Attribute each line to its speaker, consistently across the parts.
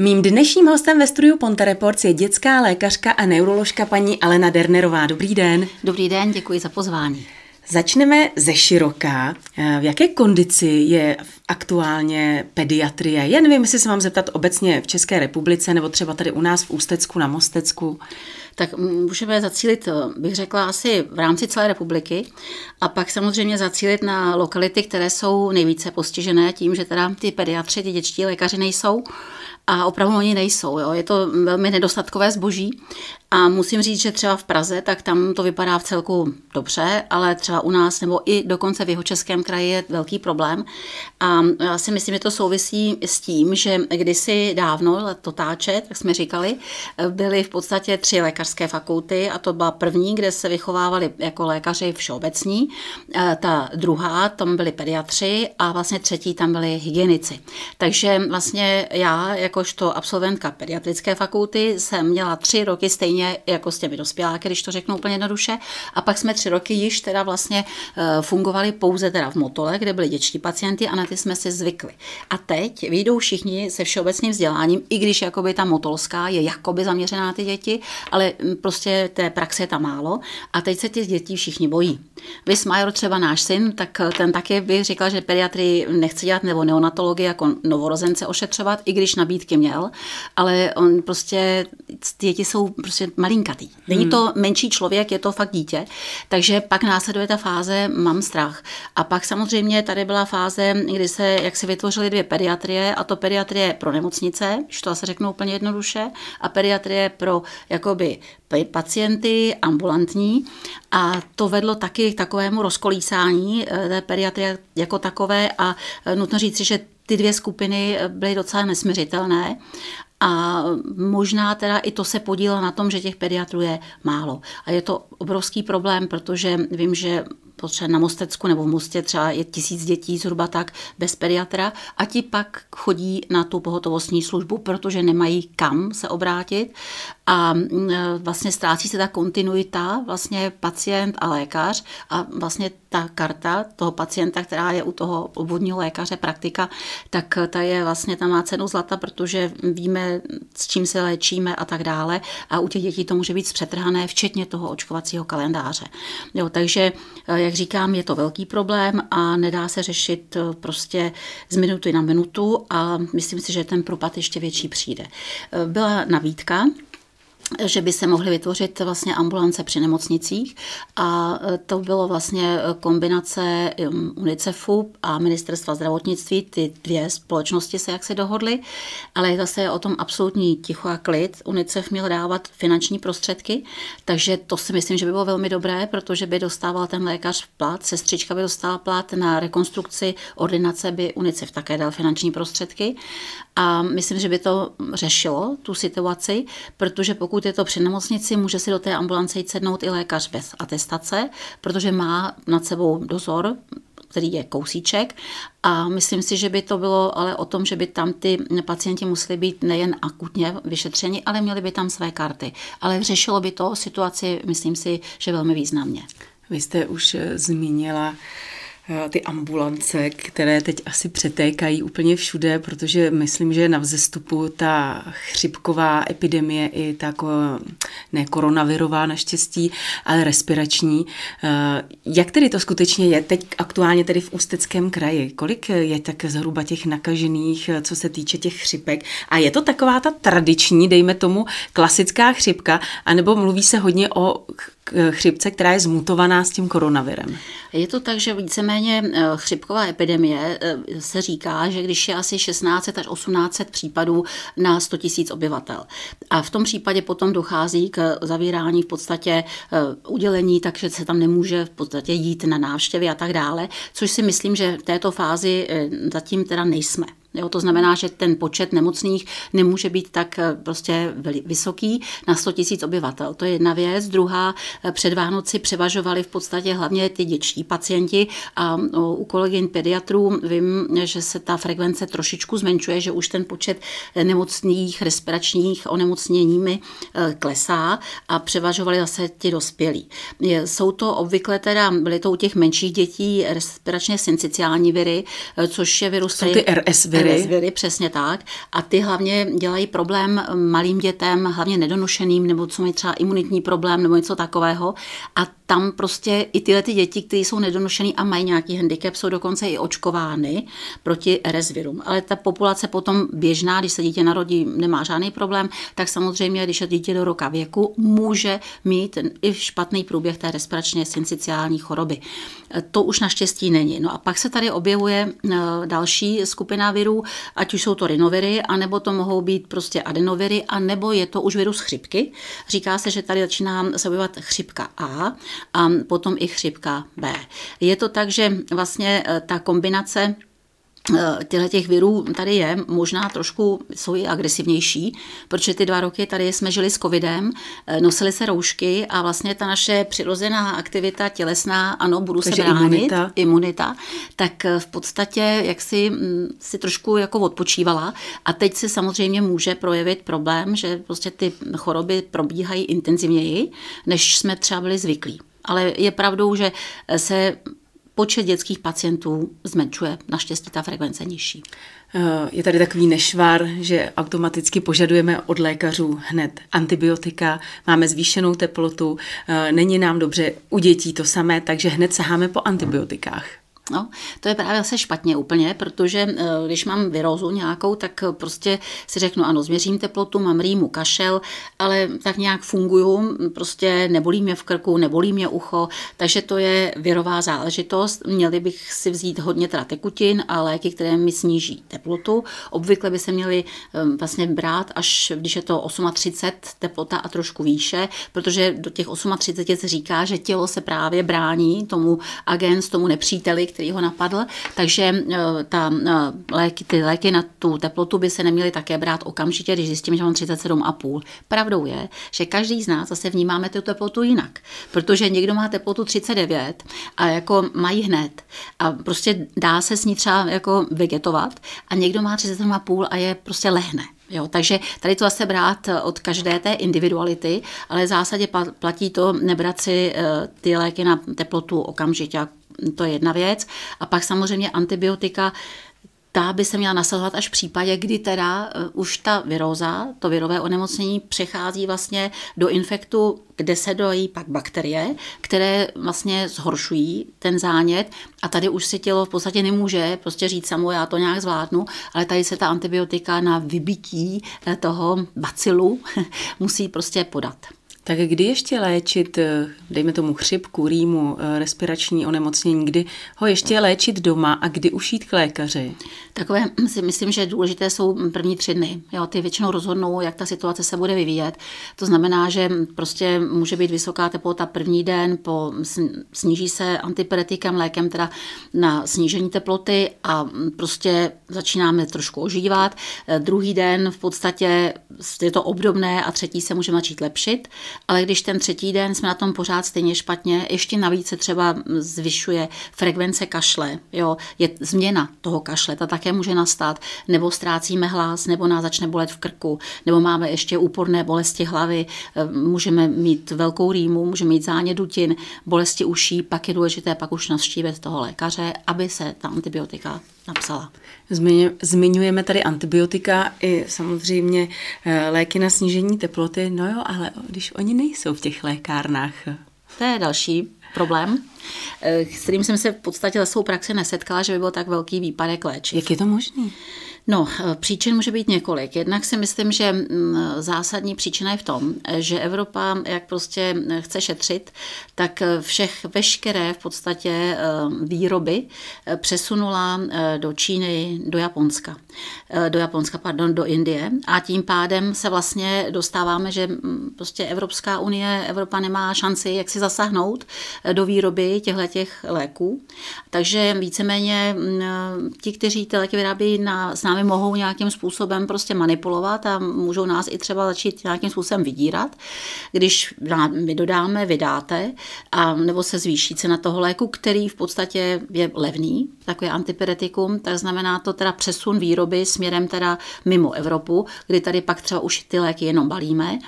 Speaker 1: Mým dnešním hostem ve studiu Ponte Reports je dětská lékařka a neuroložka paní Alena Dernerová. Dobrý den.
Speaker 2: Dobrý den, děkuji za pozvání.
Speaker 1: Začneme ze široká. V jaké kondici je aktuálně pediatrie? Já nevím, jestli se mám zeptat obecně v České republice nebo třeba tady u nás v Ústecku na Mostecku
Speaker 2: tak můžeme zacílit, eh, bych řekla, asi v rámci celé republiky a pak samozřejmě zacílit na lokality, které jsou nejvíce postižené tím, že teda ty pediatři, ty dětští lékaři nejsou a opravdu oni nejsou. Jo. Je to velmi nedostatkové zboží a musím říct, že třeba v Praze, tak tam to vypadá v celku dobře, ale třeba u nás nebo i dokonce v jeho českém kraji je velký problém. A já si myslím, že to souvisí s tím, že kdysi dávno, to táče, tak jsme říkali, byly v podstatě tři lékařské fakulty a to byla první, kde se vychovávali jako lékaři všeobecní, e, ta druhá, tam byli pediatři a vlastně třetí tam byli hygienici. Takže vlastně já, jakožto absolventka pediatrické fakulty, jsem měla tři roky stejně jako s těmi dospěláky, když to řeknu úplně jednoduše. A pak jsme tři roky již teda vlastně eh, fungovali pouze teda v Motole, kde byli dětští pacienti a na ty jsme si zvykli. A teď vyjdou všichni se všeobecným vzděláním, i když jakoby ta motolská je jakoby zaměřená na ty děti, ale hm, prostě té praxe je tam málo. A teď se ty děti všichni bojí. Vy Major, třeba náš syn, tak eh, ten taky by říkal, že pediatrii nechce dělat nebo neonatologii jako novorozence ošetřovat, i když nabídky měl, ale on prostě, děti jsou prostě malinkatý. Není hmm. to menší člověk, je to fakt dítě. Takže pak následuje ta fáze mám strach. A pak samozřejmě tady byla fáze, kdy se, jak se vytvořily dvě pediatrie, a to pediatrie pro nemocnice, že to se řeknu úplně jednoduše, a pediatrie pro jakoby pacienty ambulantní. A to vedlo taky k takovému rozkolísání eh, té pediatrie jako takové a eh, nutno říci, že ty dvě skupiny byly docela nesměřitelné a možná teda i to se podílelo na tom, že těch pediatrů je málo. A je to obrovský problém, protože vím, že potřeba na Mostecku nebo v Mostě třeba je tisíc dětí zhruba tak bez pediatra a ti pak chodí na tu pohotovostní službu, protože nemají kam se obrátit a mm, vlastně ztrácí se ta kontinuita, vlastně pacient a lékař a vlastně ta karta toho pacienta, která je u toho obvodního lékaře, praktika, tak ta je vlastně, ta má cenu zlata, protože víme, s čím se léčíme a tak dále a u těch dětí to může být zpřetrhané, včetně toho očkovacího kalendáře. Jo, takže jak říkám, je to velký problém a nedá se řešit eh, prostě z minuty na minutu a myslím si, že ten propad ještě větší přijde. Byla nabídka, že by se mohly vytvořit vlastně ambulance při nemocnicích. A e, to bylo vlastně e, kombinace um, UNICEFu a ministerstva zdravotnictví, ty dvě společnosti se jak se dohodly, ale zase je o tom absolutní ticho a klid. UNICEF měl dávat finanční prostředky, takže to si myslím, že by bylo velmi dobré, protože by dostával ten lékař plat, sestřička by dostala plat na rekonstrukci ordinace by UNICEF také dal finanční prostředky a myslím, že by to řešilo tu situaci, protože pokud je to při nemocnici, může si do té ambulance jít sednout i lékař bez atestace, protože má nad sebou dozor, který je kousíček a myslím si, že by to bylo ale o tom, že by tam ty pacienti museli být nejen akutně vyšetřeni, ale měli by tam své karty. Ale řešilo by to situaci, myslím si, že velmi významně.
Speaker 1: Vy jste už zmínila Eh, ty ambulance, které teď asi přetékají úplně všude, protože myslím, že na vzestupu ta chřipková epidemie i ta ne koronavirová naštěstí, ale respirační. Eh, jak tedy to skutečně je teď aktuálně tedy v Ústeckém kraji? Kolik je tak zhruba těch nakažených, eh, co se týče těch chřipek? A je to taková ta tradiční, dejme tomu, klasická chřipka, anebo mluví se hodně o chřipce, která je zmutovaná s tím koronavirem?
Speaker 2: Je to tak, že víceméně eh, chřipková epidemie eh, se říká, že když je asi 16 až 18 případů na 100 000 obyvatel. A v tom případě potom dochází k zavírání v podstatě eh, udělení, takže se tam nemůže v podstatě jít na návštěvy a tak dále, což si myslím, že v této fázi zatím teda nejsme. Jo, to znamená, že ten počet nemocných nemůže být tak eh, prostě vysoký na 100 000 obyvatel. To je jedna věc. Druhá, eh, před Vánoci převažovali v podstatě hlavně ty dětští pacienti a u kolegyň pediatrů vím, že se ta frekvence trošičku zmenšuje, že už ten počet eh, nemocných respiračních onemocněními klesá a převažovali zase ti dospělí. Jsou to obvykle teda, byly to u těch menších dětí respiračně synciciální viry, což je virus...
Speaker 1: Jsou ty RSV Rezviry.
Speaker 2: Rezviry, přesně tak. A ty hlavně dělají problém malým dětem, hlavně nedonošeným, nebo co mají třeba imunitní problém, nebo něco takového. A tam prostě i tyhle ty děti, které jsou nedonošený a mají nějaký handicap, jsou dokonce i očkovány proti RS virům. Ale ta populace potom běžná, když se dítě narodí, nemá žádný problém, tak samozřejmě, když je dítě do roka věku, může mít i špatný průběh té respiračně syncytiální choroby. To už naštěstí není. No a pak se tady objevuje eh, další skupina virů, ať už jsou to rinoviry, anebo to mohou být prostě adenoviry, anebo je to už virus chřipky. Říká se, že tady začíná se objevovat chřipka A a potom i chřipka B. Je to tak, že vlastně eh, ta kombinace Eh, těchto těch virů tady je, možná trošku jsou i agresivnější, protože ty dva roky tady jsme žili s covidem, eh, nosili se roušky a vlastně ta naše přirozená aktivita tělesná, ano, budu Takže se bránit, imunita. imunita, tak v podstatě jak si, mm, si trošku jako odpočívala a teď se samozřejmě může projevit problém, že prostě ty choroby probíhají intenzivněji, než jsme třeba byli zvyklí. Ale je pravdou, že se počet dětských pacientů zmenšuje, naštěstí ta frekvence nižší.
Speaker 1: Eh, je tady takový nešvar, že automaticky požadujeme od lékařů hned antibiotika, máme zvýšenou teplotu, eh, není nám dobře u dětí to samé, takže hned saháme po antibiotikách.
Speaker 2: No, to je právě zase špatně úplně, protože eh, když mám virózu nějakou, tak prostě si řeknu, ano, změřím teplotu, mám rýmu, kašel, ale tak nějak funguju, prostě nebolí mě v krku, nebolí mě ucho, takže to je virová záležitost. Měli bych si vzít hodně teda tekutin a léky, které mi sníží teplotu. Obvykle by se měly ehm, vlastně brát, až když je to 38 teplota a trošku výše, protože do těch 38 se říká, že tělo se právě brání tomu agens, tomu nepříteli, který ho napadl, takže eh, ta eh, léky, ty léky na tu teplotu by se neměly také brát okamžitě, když zjistím, že mám 37,5. Pravdou je, že každý z nás zase vnímáme tu teplotu jinak, protože někdo má teplotu 39 a jako mají hned a prostě dá se s ní třeba jako vegetovat a někdo má 37,5 a je prostě lehne. Jo, takže tady to zase brát od každé té individuality, ale v zásadě platí to nebrat si eh, ty léky na teplotu okamžitě to je jedna věc. A pak samozřejmě antibiotika, ta by se měla nasazovat až v případě, kdy teda uh, už ta viróza, to virové onemocnění přechází vlastně do infektu, kde se dojí pak bakterie, které vlastně zhoršují ten zánět a tady už si tělo v podstatě nemůže prostě říct samo, já to nějak zvládnu, ale tady se ta antibiotika na vybití eh, toho bacilu musí prostě podat.
Speaker 1: Tak kdy ještě léčit, eh, dejme tomu chřipku, rýmu, eh, respirační onemocnění, kdy ho ještě léčit doma a kdy už jít k lékaři?
Speaker 2: Takové si myslím, že důležité jsou první tři dny. Jo, ty většinou rozhodnou, jak ta situace se bude vyvíjet. To znamená, že prostě může být vysoká teplota první den, po, sníží se antipyretikem, lékem teda na snížení teploty a prostě začínáme trošku ožívat. Eh, druhý den v podstatě je to obdobné a třetí se může začít lepšit ale když ten třetí den jsme na tom pořád stejně špatně, ještě navíc se třeba zvyšuje frekvence kašle, jo, je změna toho kašle, ta také může nastat, nebo ztrácíme hlas, nebo nás začne bolet v krku, nebo máme ještě úporné bolesti hlavy, eh, můžeme mít velkou rýmu, můžeme mít zánět dutin, bolesti uší, pak je důležité pak už navštívit toho lékaře, aby se ta antibiotika napsala.
Speaker 1: Zmiňujeme tady antibiotika i samozřejmě eh, léky na snížení teploty, no jo, ale když oni nejsou v těch lékárnách.
Speaker 2: To je další problém, s kterým jsem se v podstatě za svou praxi nesetkala, že by byl tak velký výpadek léčiv.
Speaker 1: Jak je to možné?
Speaker 2: No, eh, příčin může být několik. Jednak si myslím, že mm, zásadní příčina je v tom, že Evropa, jak prostě eh, chce šetřit, tak eh, všech, veškeré v podstatě výroby přesunula do Číny, do Japonska. Do Japonska, pardon, do Indie. A tím pádem se vlastně dostáváme, že mm, prostě Evropská unie, Evropa nemá šanci, jak si zasáhnout do výroby těchto léků. Takže víceméně mm, ti, kteří ty léky vyrábí na, s námi námi mohou nějakým způsobem prostě manipulovat a můžou nás i třeba začít nějakým způsobem vydírat. Když my dodáme, vydáte, a nebo se zvýší cena toho léku, který v podstatě je levný, takový antipyretikum, tak znamená to teda přesun výroby směrem teda mimo Evropu, kdy tady pak třeba už ty léky jenom balíme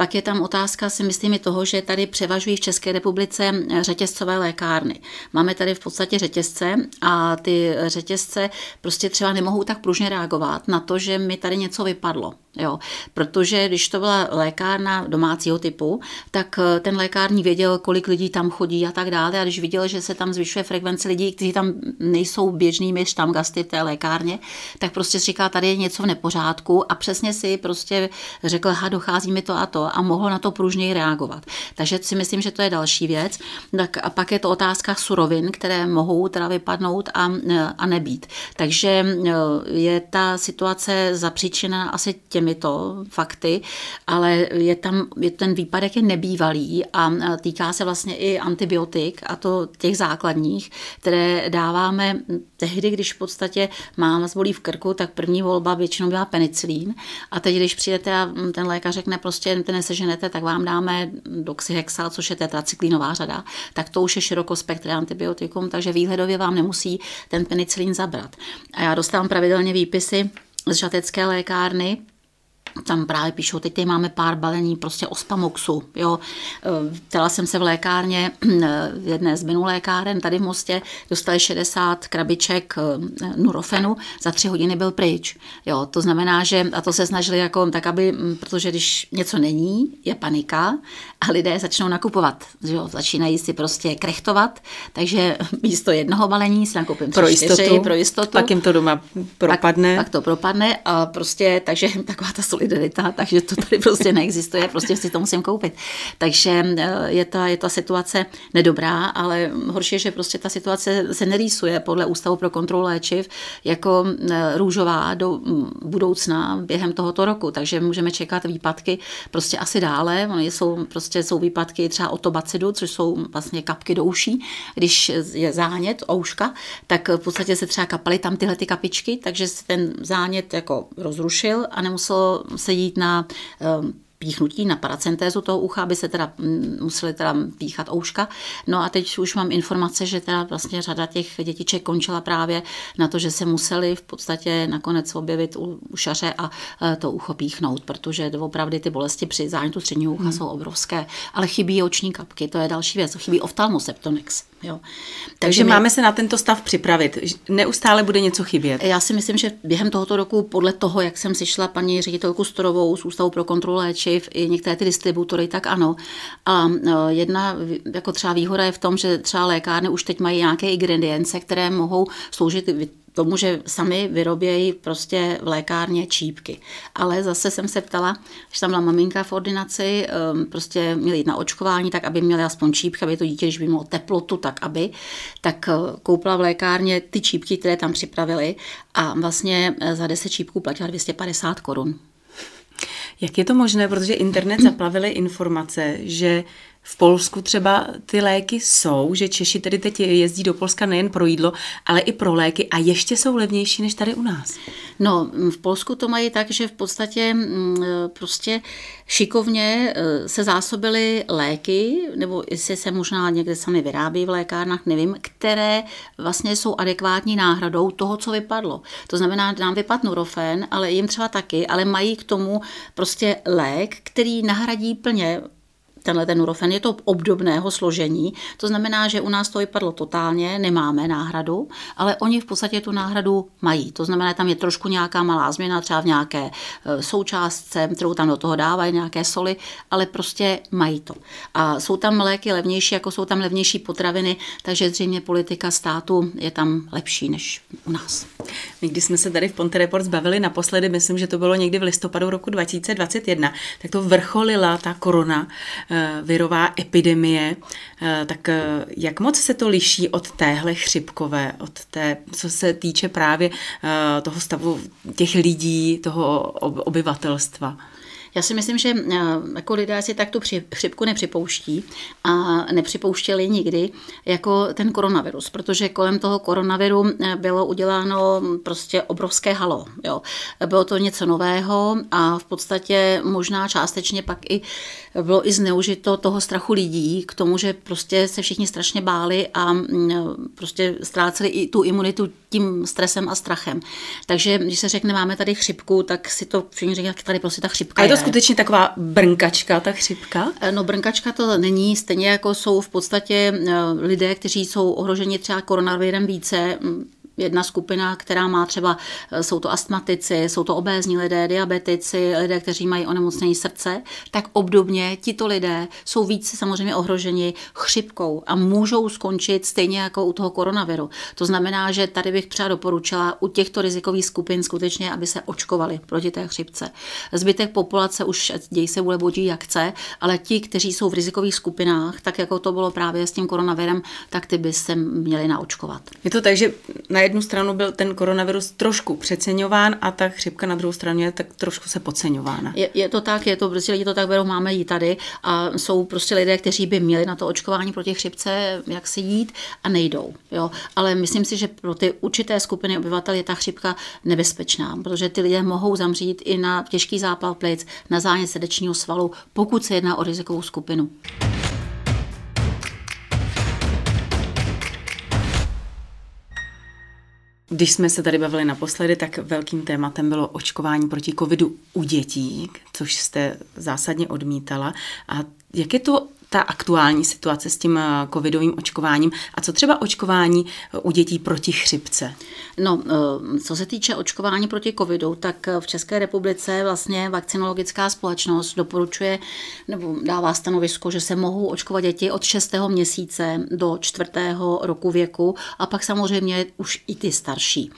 Speaker 2: Pak je tam otázka, si myslím, i toho, že tady převažují v České republice řetězcové lékárny. Máme tady v podstatě řetězce a ty řetězce prostě třeba nemohou tak pružně reagovat na to, že mi tady něco vypadlo. Jo, protože když to byla lékárna domácího typu, tak eh, ten lékární věděl, kolik lidí tam chodí a tak dále. A když viděl, že se tam zvyšuje frekvence lidí, kteří tam nejsou běžnými štamgasty v té lékárně, tak prostě říká, tady je něco v nepořádku a přesně si prostě řekl, ha, dochází mi to a to a mohl na to pružněji reagovat. Takže si myslím, že to je další věc. Tak a pak je to otázka surovin, které mohou teda vypadnout a, a nebýt. Takže eh, je ta situace zapříčena asi těmi těmito fakty, ale je tam, je, ten výpadek je nebývalý a týká se vlastně i antibiotik a to těch základních, které dáváme tehdy, když v podstatě mám zbolí v krku, tak první volba většinou byla penicilín. A teď, když přijdete a ten lékař řekne prostě, ty neseženete, tak vám dáme doxyhexal, což je tetracyklínová řada, tak to už je širokospektré antibiotikum, takže výhledově vám nemusí ten penicilín zabrat. A já dostávám pravidelně výpisy z žatecké lékárny, tam právě píšou, teď tady máme pár balení prostě ospamoxu, jo. Ptala jsem se v lékárně, v jedné z minulé lékáren tady v Mostě, dostali 60 krabiček eh, nurofenu, za tři hodiny byl pryč, jo. To znamená, že, a to se snažili jako tak, aby, protože když něco není, je panika a lidé začnou nakupovat, jo. Začínají si prostě krechtovat, takže místo jednoho balení si nakoupím pro jistotu, čtyři, pro jistotu.
Speaker 1: Pak jim to doma propadne.
Speaker 2: Pak, pak to propadne a prostě, takže taková ta solidarita, takže to tady prostě neexistuje, prostě si to musím koupit. Takže eh, je ta, je ta situace nedobrá, ale horší je, že prostě ta situace se nerýsuje podle Ústavu pro kontrolu léčiv jako eh, růžová do mm, budoucna během tohoto roku, takže můžeme čekat výpadky prostě asi dále. Jsou, prostě jsou výpadky třeba otobacidu, což jsou vlastně kapky do uší, když je zánět, ouška, tak v podstatě se třeba kapaly tam tyhle ty kapičky, takže se ten zánět jako rozrušil a nemuselo se jít na ehm, píchnutí na paracentézu toho ucha, aby se teda mm, museli teda píchat ouška. No a teď už mám informace, že teda vlastně řada těch dětiček končila právě na to, že se museli v podstatě nakonec objevit u, šaře a e, to ucho píchnout, protože opravdu ty bolesti při zánětu středního ucha hmm. jsou obrovské. Ale chybí oční kapky, to je další věc, chybí oftalmoseptonex. Jo.
Speaker 1: Takže, Takže my, máme se na tento stav připravit. Neustále bude něco chybět.
Speaker 2: Já si myslím, že během tohoto roku, podle toho, jak jsem sešla paní ředitelku Storovou z Ústavu pro kontrolu léčiv i některé ty distributory, tak ano. A e, jedna jako třeba výhoda je v tom, že třeba lékárny už teď mají nějaké ingredience, které mohou sloužit tomu, že sami vyrobějí prostě v lékárně čípky. Ale zase jsem se ptala, že tam byla maminka v ordinaci, ehm, prostě měli jít na očkování, tak aby měli aspoň čípky, aby to dítě, když by mělo teplotu, tak aby, tak eh, koupila v lékárně ty čípky, které tam připravili a vlastně za 10 čípků platila 250 korun.
Speaker 1: Jak je to možné, protože internet zaplavily informace, že v Polsku třeba ty léky jsou, že Češi tedy teď jezdí do Polska nejen pro jídlo, ale i pro léky a ještě jsou levnější než tady u nás.
Speaker 2: No, v Polsku to mají tak, že v podstatě mm, prostě šikovně e, se zásobily léky, nebo jestli se možná někde sami vyrábí v lékárnách, nevím, které vlastně jsou adekvátní náhradou toho, co vypadlo. To znamená, nám vypadl Nurofen, ale jim třeba taky, ale mají k tomu prostě lék, který nahradí plně tenhle ten Nurofen, je to obdobného složení, to znamená, že u nás to vypadlo totálně, nemáme náhradu, ale oni v podstatě tu náhradu mají. To znamená, tam je trošku nějaká malá změna, třeba v nějaké e, součástce, kterou tam do toho dávají, nějaké soli, ale prostě mají to. A jsou tam léky levnější, jako jsou tam levnější potraviny, takže zřejmě politika státu je tam lepší než u nás.
Speaker 1: My, když jsme se tady v Ponte Report zbavili naposledy, myslím, že to bylo někdy v listopadu roku 2021, tak to vrcholila ta korona Eh, virová epidemie, eh, tak eh, jak moc se to liší od téhle chřipkové, od té, co se týče právě toho stavu těch lidí, toho obyvatelstva?
Speaker 2: Já si myslím, že eh, jako lidé si tak tu chřipku nepřipouští a nepřipouštěli nikdy jako ten koronavirus, protože kolem toho koronaviru eh, bylo uděláno prostě obrovské halo. Jo. Bylo to něco nového a v podstatě možná částečně pak i bylo i zneužito toho strachu lidí k tomu, že prostě se všichni strašně báli a mm, prostě ztráceli i tu imunitu tím stresem a strachem. Takže když se řekne, máme tady chřipku, tak si to všichni říkají, tady prostě ta chřipka
Speaker 1: a je. to skutečně taková brnkačka, ta chřipka?
Speaker 2: No brnkačka to není, stejně jako jsou v podstatě lidé, kteří jsou ohroženi třeba koronavirem více, jedna skupina, která má třeba, eh, jsou to astmatici, jsou to obézní lidé, diabetici, lidé, kteří mají onemocnění srdce, tak obdobně tito lidé jsou více samozřejmě ohroženi chřipkou a můžou skončit stejně jako u toho koronaviru. To znamená, že tady bych třeba doporučila u těchto rizikových skupin skutečně, aby se očkovali proti té chřipce. Zbytek populace už děj se bude bodí jak chce, ale ti, kteří jsou v rizikových skupinách, tak jako to bylo právě s tím koronavirem, tak ty by se měli naočkovat.
Speaker 1: Je to tak, že na jednu stranu byl ten koronavirus trošku přeceňován a ta chřipka na druhou stranu je tak trošku se podceňována.
Speaker 2: Je, je to tak, je to prostě lidi to tak berou, máme jít tady a jsou prostě lidé, kteří by měli na to očkování proti chřipce, jak se jít a nejdou. Jo? Ale myslím si, že pro ty určité skupiny obyvatel je ta chřipka nebezpečná, protože ty lidé mohou zamřít i na těžký zápal plic, na zánět srdečního svalu, pokud se jedná o rizikovou skupinu.
Speaker 1: Když jsme se tady bavili naposledy, tak velkým tématem bylo očkování proti covidu u dětí, což jste zásadně odmítala. A jak je to ta aktuální situace s tím eh, covidovým očkováním a co třeba očkování eh, u dětí proti chřipce?
Speaker 2: No, eh, co se týče očkování proti covidu, tak v České republice vlastně vakcinologická společnost doporučuje nebo dává stanovisko, že se mohou očkovat děti od 6. měsíce do 4. roku věku a pak samozřejmě už i ty starší.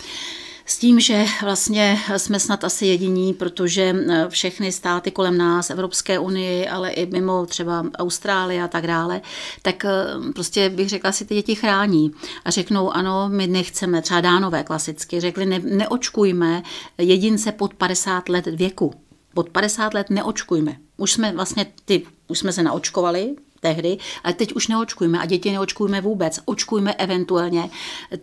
Speaker 2: S tím, že vlastně jsme snad asi jediní, protože eh, všechny státy kolem nás, Evropské unii, ale i mimo třeba Austrálie a tak dále, tak eh, prostě bych řekla si ty děti chrání a řeknou ano, my nechceme, třeba dánové klasicky, řekli ne, neočkujme jedince pod 50 let věku. Pod 50 let neočkujme. Už jsme vlastně ty, už jsme se naočkovali, tehdy, ale teď už neočkujme a děti neočkujme vůbec. Očkujme eventuálně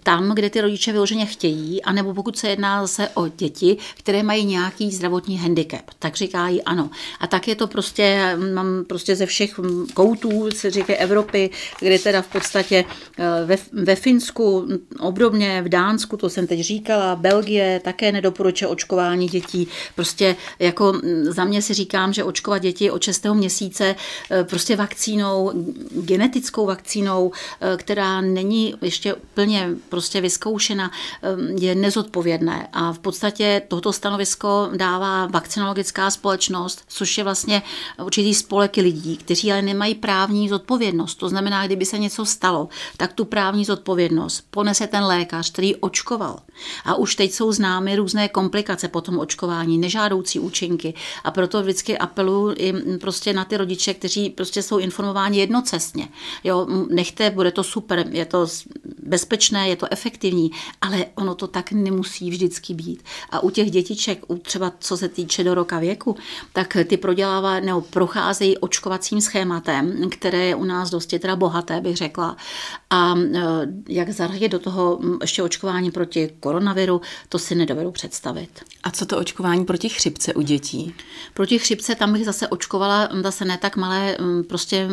Speaker 2: tam, kde ty rodiče vyloženě chtějí, anebo pokud se jedná zase o děti, které mají nějaký zdravotní handicap, tak říkají ano. A tak je to prostě, mám prostě ze všech koutů, se říká Evropy, kde teda v podstatě eh, ve, ve Finsku, obdobně v Dánsku, to jsem teď říkala, Belgie také nedoporučuje očkování dětí. Prostě jako mm, za mě si říkám, že očkovat děti od 6. měsíce eh, prostě vakcínou vakcínou, genetickou vakcínou, eh, která není ještě plně prostě vyzkoušena, eh, je nezodpovědné. A v podstatě toto stanovisko dává vakcinologická společnost, což je vlastně určitý spolek lidí, kteří ale nemají právní zodpovědnost. To znamená, kdyby se něco stalo, tak tu právní zodpovědnost ponese ten lékař, který očkoval. A už teď jsou známy různé komplikace po tom očkování, nežádoucí účinky. A proto vždycky apeluji prostě na ty rodiče, kteří prostě jsou informováni informování jednocestně. Jo, nechte, bude to super, je to bezpečné, je to efektivní, ale ono to tak nemusí vždycky být. A u těch dětiček, u třeba co se týče do roka věku, tak ty prodělává nebo procházejí očkovacím schématem, které je u nás dosti teda bohaté, bych řekla. A e, jak zařadit do toho ještě očkování proti koronaviru, to si nedovedu představit.
Speaker 1: A co to očkování proti chřipce u dětí?
Speaker 2: Proti chřipce tam bych zase očkovala zase ne tak malé prostě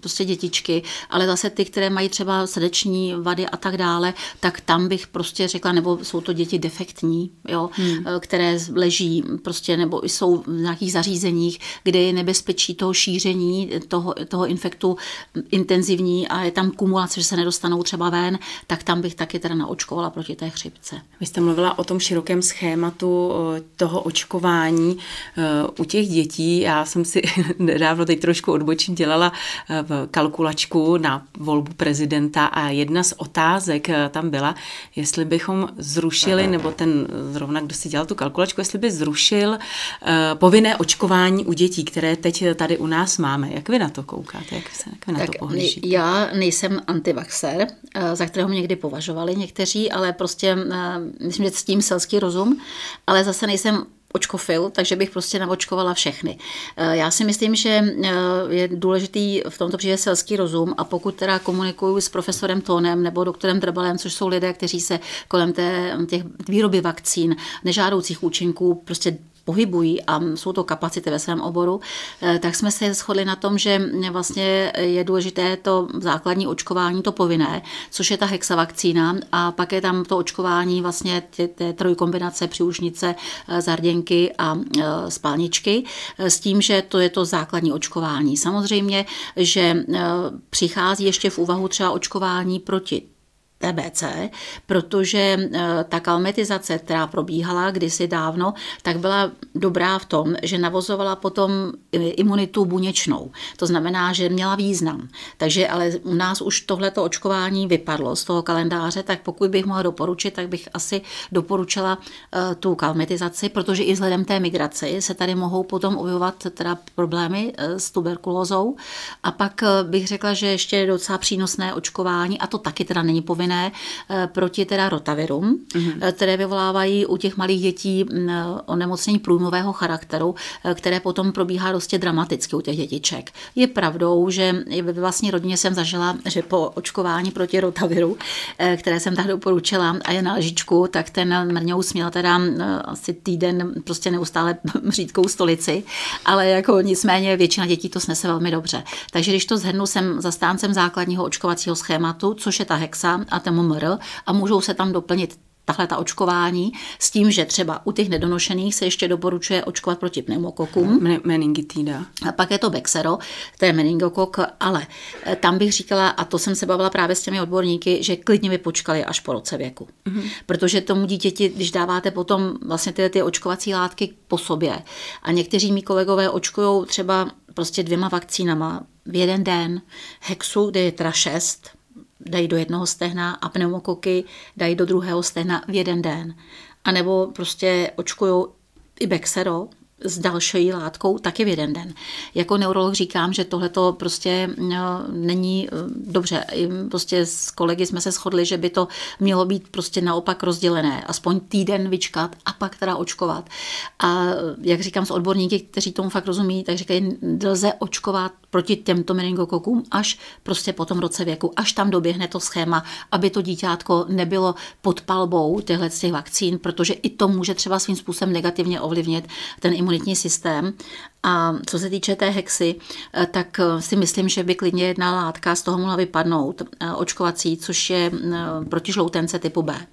Speaker 2: prostě dětičky, ale zase ty, které mají třeba srdeční vady a tak dále, tak tam bych prostě řekla, nebo jsou to děti defektní, jo, hmm. Eh, které leží prostě, nebo jsou v nějakých zařízeních, kde je nebezpečí toho šíření toho, toho infektu intenzivní a je tam kumulace, že se nedostanou třeba ven, tak tam bych taky teda naočkovala proti té chřipce.
Speaker 1: Vy jste mluvila o tom širokém schématu toho očkování eh, u těch dětí. Já jsem si nedávno teď trošku odbočím dělala kalkulačku na volbu prezidenta a jedna z otázek eh, tam byla, jestli bychom zrušili, nebo ten zrovna, kdo si dělal tu kalkulačku, jestli by zrušil eh, povinné očkování u dětí, které teď tady u nás máme. Jak vy na to koukáte? Jak, se, jak vy na tak to pohlížíte?
Speaker 2: Já nejsem antivaxer, eh, za kterého mě někdy považovali někteří, ale prostě myslím, že s tím selský rozum, ale zase nejsem očkofil, takže bych prostě naočkovala všechny. Eh, já si myslím, že eh, je důležitý v tomto případě selský rozum a pokud teda komunikuju s profesorem Tónem nebo doktorem Drbalem, což jsou lidé, kteří se kolem té, těch výroby vakcín, nežádoucích účinků prostě pohybují a jsou to kapacity ve svém oboru, eh, tak jsme se shodli na tom, že vlastně je důležité to základní očkování, to povinné, což je ta hexavakcína a pak je tam to očkování vlastně té trojkombinace příušnice, eh, zarděnky a eh, spálničky s tím, že to je to základní očkování. Samozřejmě, že přichází ještě v úvahu třeba očkování proti TBC, protože eh, ta kalmetizace, která probíhala kdysi dávno, tak byla dobrá v tom, že navozovala potom imunitu buněčnou. To znamená, že měla význam. Takže ale u nás už tohleto očkování vypadlo z toho kalendáře, tak pokud bych mohla doporučit, tak bych asi doporučila eh, tu kalmetizaci, protože i vzhledem té migraci se tady mohou potom objevovat teda problémy eh, s tuberkulózou. A pak bych řekla, že ještě je docela přínosné očkování, a to taky teda není povinné povinné eh, proti teda rotavirům, mm-hmm. které vyvolávají u těch malých dětí mm, onemocnění průjmového charakteru, eh, které potom probíhá dosti dramaticky u těch dětiček. Je pravdou, že ve vlastní rodině jsem zažila, že po očkování proti rotaviru, které jsem tak doporučila a je na lžičku, tak ten mrňous měl teda asi týden prostě neustále řídkou stolici, ale jako nicméně většina dětí to snese velmi dobře. Takže když to zhrnu, jsem zastáncem základního očkovacího schématu, což je ta hexa a ten MMR a můžou se tam doplnit tahle ta očkování s tím, že třeba u těch nedonošených se ještě doporučuje očkovat proti pneumokokům.
Speaker 1: Meningitida.
Speaker 2: A pak je to Bexero, to je meningokok, ale eh, tam bych říkala, a to jsem se bavila právě s těmi odborníky, že klidně by počkali až po roce věku. Mm-hmm. Protože tomu dítěti, když dáváte potom vlastně ty, ty očkovací látky po sobě a někteří mý kolegové očkují třeba prostě dvěma vakcínama v jeden den, hexu, kde je teda šest, dají do jednoho stehna a pneumokoky dají do druhého stehna v jeden den. A nebo prostě očkují i Bexero, s další látkou taky v jeden den. Jako neurolog říkám, že tohle to prostě no, není eh, dobře. Prostě s kolegy jsme se shodli, že by to mělo být prostě naopak rozdělené. Aspoň týden vyčkat a pak teda očkovat. A jak říkám s odborníky, kteří tomu fakt rozumí, tak říkají, lze očkovat proti těmto meningokokům až prostě po tom roce věku, až tam doběhne to schéma, aby to dítětko nebylo pod palbou těchto těch vakcín, protože i to může třeba svým způsobem negativně ovlivnit ten imunitní systém. A co se týče té hexy, eh, tak eh, si myslím, že by klidně jedna látka z toho mohla vypadnout, eh, očkovací, což je proti žloutence typu B.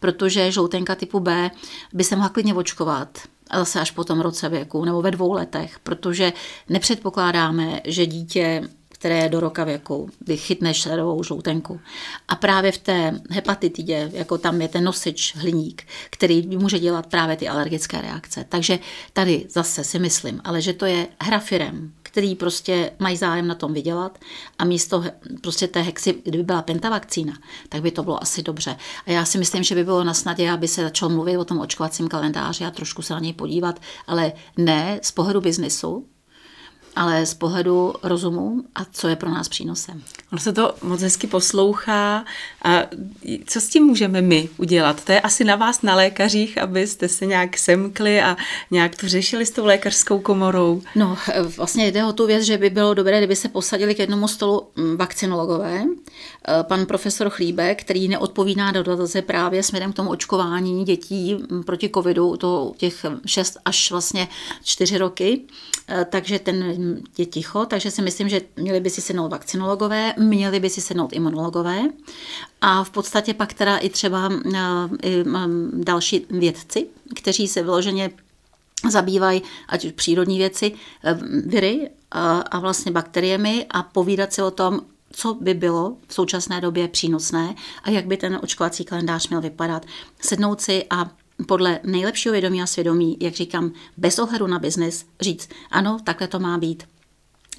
Speaker 2: Protože žloutenka typu B by se mohla klidně očkovat, a zase až po tom roce věku nebo ve dvou letech, protože nepředpokládáme, že dítě které je do roka věku, kdy chytne šedovou žloutenku. A právě v té hepatitidě, jako tam je ten nosič hliník, který může dělat právě ty alergické reakce. Takže tady zase si myslím, ale že to je hra firem, který prostě mají zájem na tom vydělat a místo prostě té hexy, kdyby byla pentavakcína, tak by to bylo asi dobře. A já si myslím, že by bylo na snadě, aby se začal mluvit o tom očkovacím kalendáři a trošku se na něj podívat, ale ne z pohledu biznisu, ale z pohledu rozumu a co je pro nás přínosem.
Speaker 1: Ono se to moc hezky poslouchá a co s tím můžeme my udělat? To je asi na vás, na lékařích, abyste se nějak semkli a nějak to řešili s tou lékařskou komorou.
Speaker 2: No, vlastně jde o tu věc, že by bylo dobré, kdyby se posadili k jednomu stolu mm, vakcinologové. Eh, pan profesor Chlíbek, který neodpovídá do dotaze právě směrem k tomu očkování dětí mm, proti covidu, to těch 6 až vlastně 4 roky, eh, takže ten je ticho, takže si myslím, že měli by si sednout vakcinologové, měli by si sednout imunologové a v podstatě pak teda i třeba i další vědci, kteří se vyloženě zabývají ať už přírodní věci, viry a, a vlastně bakteriemi a povídat si o tom, co by bylo v současné době přínosné a jak by ten očkovací kalendář měl vypadat. Sednout si a podle nejlepšího vědomí a svědomí, jak říkám, bez ohledu na biznis, říct, ano, takhle to má být.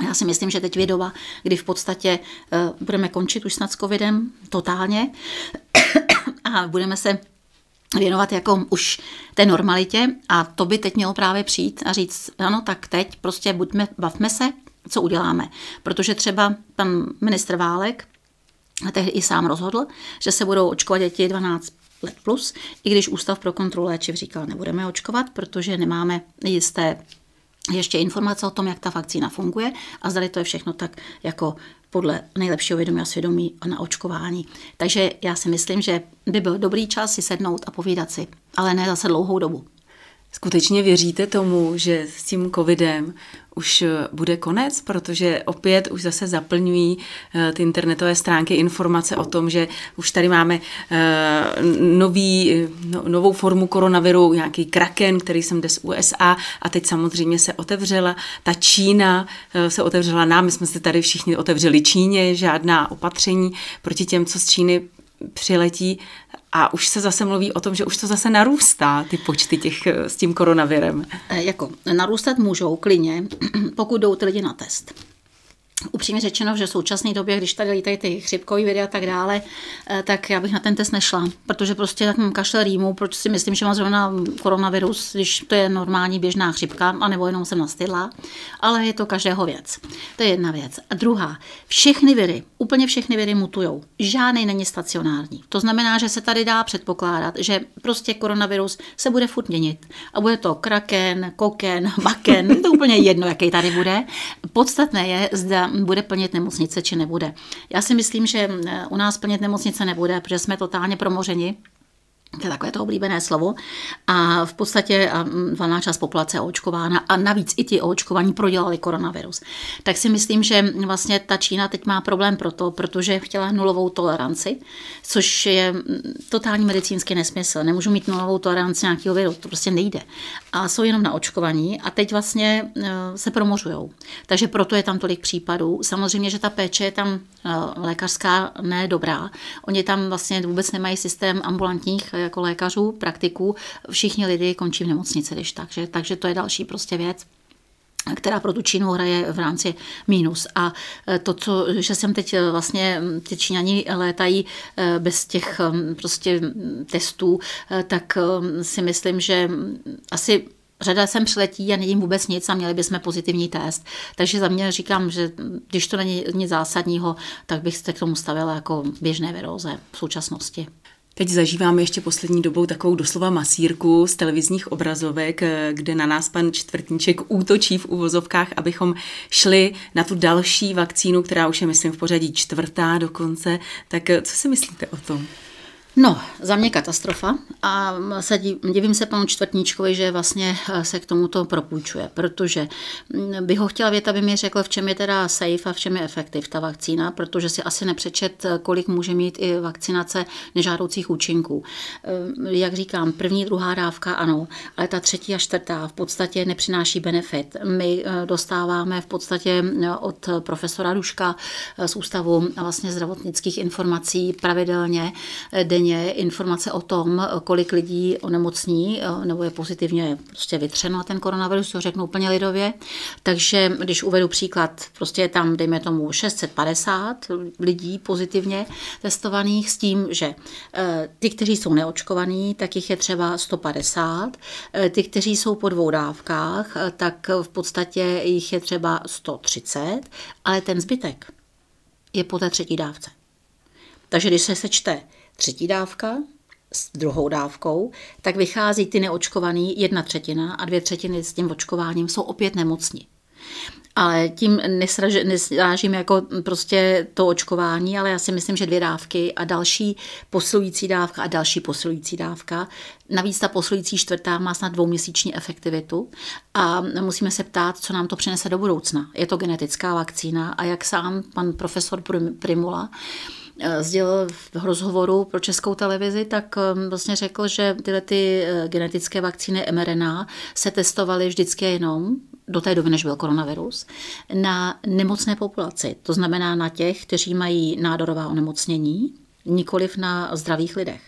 Speaker 2: Já si myslím, že teď je doba, kdy v podstatě uh, budeme končit už snad s covidem totálně a budeme se věnovat jako už té normalitě a to by teď mělo právě přijít a říct, ano, tak teď prostě buďme, bavme se, co uděláme. Protože třeba pan ministr Válek tehdy i sám rozhodl, že se budou očkovat děti 12 let plus, i když Ústav pro kontrolu léčiv říkal, nebudeme očkovat, protože nemáme jisté ještě informace o tom, jak ta vakcína funguje a zdali to je všechno tak jako podle nejlepšího vědomí a svědomí na očkování. Takže já si myslím, že by byl dobrý čas si sednout a povídat si, ale ne zase dlouhou dobu.
Speaker 1: Skutečně věříte tomu, že s tím covidem už eh, bude konec, protože opět už zase zaplňují eh, ty internetové stránky informace o tom, že už tady máme eh, nový, no, novou formu koronaviru, nějaký kraken, který jsem jde z USA a teď samozřejmě se otevřela. Ta Čína se otevřela nám, my jsme se tady všichni otevřeli Číně, žádná opatření proti těm, co z Číny přiletí a už se zase mluví o tom, že už to zase narůstá, ty počty těch s tím koronavirem.
Speaker 2: Jako narůstat můžou klidně, pokud jdou ty lidi na test upřímně řečeno, že v současné době, když tady lítají ty chřipkový videa a tak dále, eh, tak já bych na ten test nešla, protože prostě tak mám kašle rýmu, proč si myslím, že mám zrovna koronavirus, když to je normální běžná chřipka, anebo jenom jsem nastydla, ale je to každého věc. To je jedna věc. A druhá, všechny viry, úplně všechny viry mutujou. Žádný není stacionární. To znamená, že se tady dá předpokládat, že prostě koronavirus se bude furt měnit. A bude to kraken, koken, baken, to úplně jedno, jaký tady bude. Podstatné je, zda bude plnit nemocnice či nebude. Já si myslím, že eh, u nás plnit nemocnice nebude, protože jsme totálně promořeni to je takové to oblíbené slovo. A v podstatě valná část populace je očkována a navíc i ti očkovaní prodělali koronavirus. Tak si myslím, že vlastně ta Čína teď má problém proto, protože chtěla nulovou toleranci, což je totální medicínský nesmysl. Nemůžu mít nulovou toleranci nějakého viru, to prostě nejde. A jsou jenom na očkovaní a teď vlastně e, se promořují. Takže proto je tam tolik případů. Samozřejmě, že ta péče je tam e, lékařská ne dobrá. Oni tam vlastně vůbec nemají systém ambulantních jako lékařů, praktiků, všichni lidi končí v nemocnici, když tak, že, takže to je další prostě věc která pro tu Čínu hraje v rámci mínus. A e, to, co, že jsem teď e, vlastně, ty Číňani létají e, bez těch prostě testů, tak si myslím, že asi řada sem přiletí a není vůbec nic a měli bychom pozitivní test. Takže za mě říkám, že když to není nic zásadního, tak bych se k tomu stavila jako běžné viróze v současnosti.
Speaker 1: Teď zažíváme ještě poslední dobou takovou doslova masírku z televizních obrazovek, eh, kde na nás pan Čtvrtníček útočí v uvozovkách, abychom šli na tu další vakcínu, která už je, myslím, v pořadí čtvrtá dokonce. Tak eh, co si myslíte o tom?
Speaker 2: No, za mě katastrofa a se divím se panu Čtvrtníčkovi, že vlastně eh, se k tomuto propůjčuje, protože mm, bych ho chtěla vědět, aby mi řekl, v čem je teda safe a v čem je efektiv ta vakcína, protože si asi nepřečet, eh, kolik může mít i vakcinace nežádoucích účinků. Eh, jak říkám, první, druhá dávka ano, ale ta třetí a čtvrtá v podstatě nepřináší benefit. My dostáváme v podstatě od profesora Duška z Ústavu vlastně zdravotnických informací pravidelně denně denně informace o tom, kolik lidí onemocní nebo je pozitivně prostě vytřeno ten koronavirus, to řeknu úplně lidově. Takže když uvedu příklad, prostě je tam, dejme tomu, 650 lidí pozitivně testovaných s tím, že eh, ty, kteří jsou neočkovaní, tak jich je třeba 150. Eh, ty, kteří jsou po dvou dávkách, eh, tak v podstatě jich je třeba 130, ale ten zbytek je po té třetí dávce. Takže když se sečte třetí dávka s druhou dávkou, tak vychází ty neočkovaný jedna třetina a dvě třetiny s tím očkováním jsou opět nemocní. Ale tím nesrážím jako prostě to očkování, ale já si myslím, že dvě dávky a další posilující dávka a další posilující dávka. Navíc ta posilující čtvrtá má snad dvouměsíční efektivitu a musíme se ptát, co nám to přinese do budoucna. Je to genetická vakcína a jak sám pan profesor Primula sdělil v rozhovoru pro českou televizi, tak eh, vlastně řekl, že tyhle ty eh, genetické vakcíny mRNA se testovaly vždycky jenom do té doby, než byl koronavirus, na nemocné populaci. To znamená na těch, kteří mají nádorová onemocnění, nikoliv na zdravých lidech.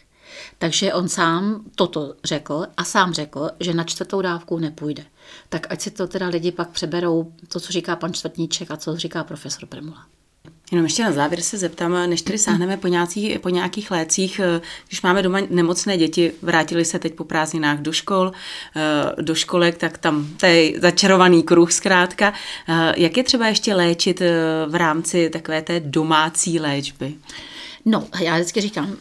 Speaker 2: Takže on sám toto řekl a sám řekl, že na čtvrtou dávku nepůjde. Tak ať si to teda lidi pak přeberou, to, co říká pan Čtvrtníček a co říká profesor Primula.
Speaker 1: Jenom ještě na závěr se zeptám, než tady sáhneme po nějakých, po nějakých lécích, eh, když máme doma nemocné děti, vrátili se teď po prázdninách do škol, eh, do školek, tak tam to je začarovaný kruh zkrátka. Eh, jak je třeba ještě léčit v rámci takové té domácí léčby?
Speaker 2: No, já vždycky říkám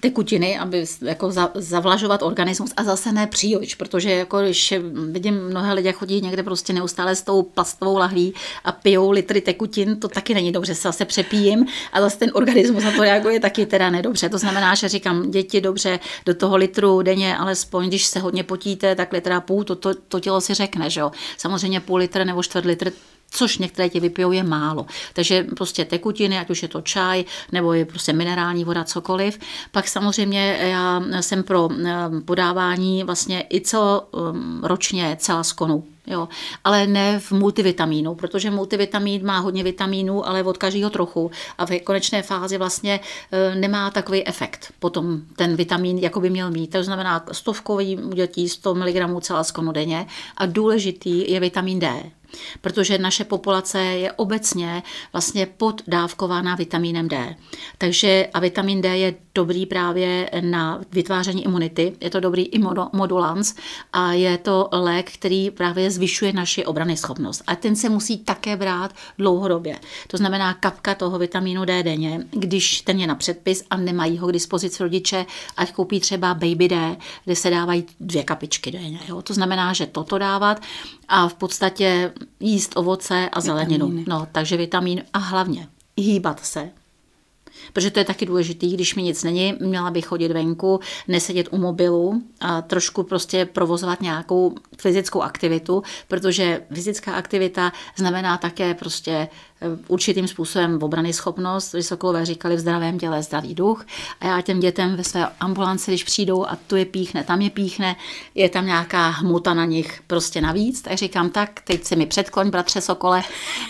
Speaker 2: tekutiny, aby jako zavlažovat organismus a zase ne příliš, protože jako když vidím mnohé lidi chodí někde prostě neustále s tou plastovou lahví a pijou litry tekutin, to taky není dobře, se zase přepijím a zase ten organismus na to reaguje taky teda nedobře. To znamená, že říkám, děti dobře do toho litru denně, alespoň když se hodně potíte, tak litra půl, to, to, to tělo si řekne, že jo. Samozřejmě půl litr nebo čtvrt litr což některé ti vypijou, je málo. Takže prostě tekutiny, ať už je to čaj, nebo je prostě minerální voda, cokoliv. Pak samozřejmě já jsem pro eh, podávání vlastně i celoročně eh, celá skonu. Jo, ale ne v multivitamínu, protože multivitamín má hodně vitamínů, ale od každého trochu a v konečné fázi vlastně e, nemá takový efekt potom ten vitamin, jako by měl mít. To znamená stovkový dětí 100 mg celá skonu denně a důležitý je vitamin D protože naše populace je obecně vlastně poddávkována vitamínem D. Takže a vitamin D je dobrý právě na vytváření imunity, je to dobrý imodulans a je to lék, který právě zvyšuje naši obrany schopnost. A ten se musí také brát dlouhodobě. To znamená kapka toho vitamínu D denně, když ten je na předpis a nemají ho k dispozici rodiče, ať koupí třeba Baby D, kde se dávají dvě kapičky denně. Jo? To znamená, že toto dávat a v podstatě jíst ovoce a zeleninu. Vitamíny. No, takže vitamín a hlavně hýbat se, protože to je taky důležité, když mi nic není, měla bych chodit venku, nesedět u mobilu a trošku prostě provozovat nějakou fyzickou aktivitu, protože fyzická aktivita znamená také prostě určitým způsobem obrany schopnost. Vysokolové říkali v zdravém těle zdravý duch. A já těm dětem ve své ambulanci, když přijdou a tu je píchne, tam je píchne, je tam nějaká hmota na nich prostě navíc, tak říkám tak, teď se mi předkloň, bratře Sokole.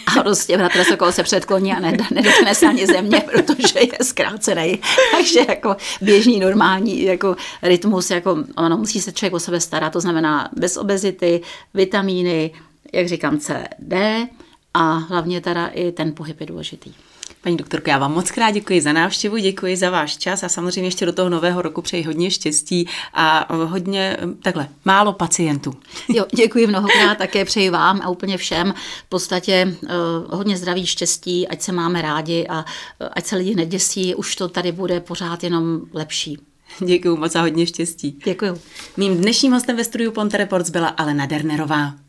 Speaker 2: A prostě bratře Sokol se předkloní a nedotkne se ani země, protože je zkrácený. Takže jako běžný, normální jako rytmus, jako ono musí se člověk o sebe starat, to znamená bez obezity, vitamíny, jak říkám, C, D, a hlavně teda i ten pohyb je důležitý.
Speaker 1: Paní doktorko, já vám moc krát děkuji za návštěvu, děkuji za váš čas a samozřejmě ještě do toho nového roku přeji hodně štěstí a hodně, takhle, málo pacientů.
Speaker 2: Jo, děkuji mnohokrát, také přeji vám a úplně všem v podstatě uh, hodně zdraví, štěstí, ať se máme rádi a uh, ať se lidi neděsí, už to tady bude pořád jenom lepší.
Speaker 1: Děkuji moc a hodně štěstí.
Speaker 2: Děkuji.
Speaker 1: Mým dnešním hostem ve studiu Ponte Reports byla Alena Dernerová.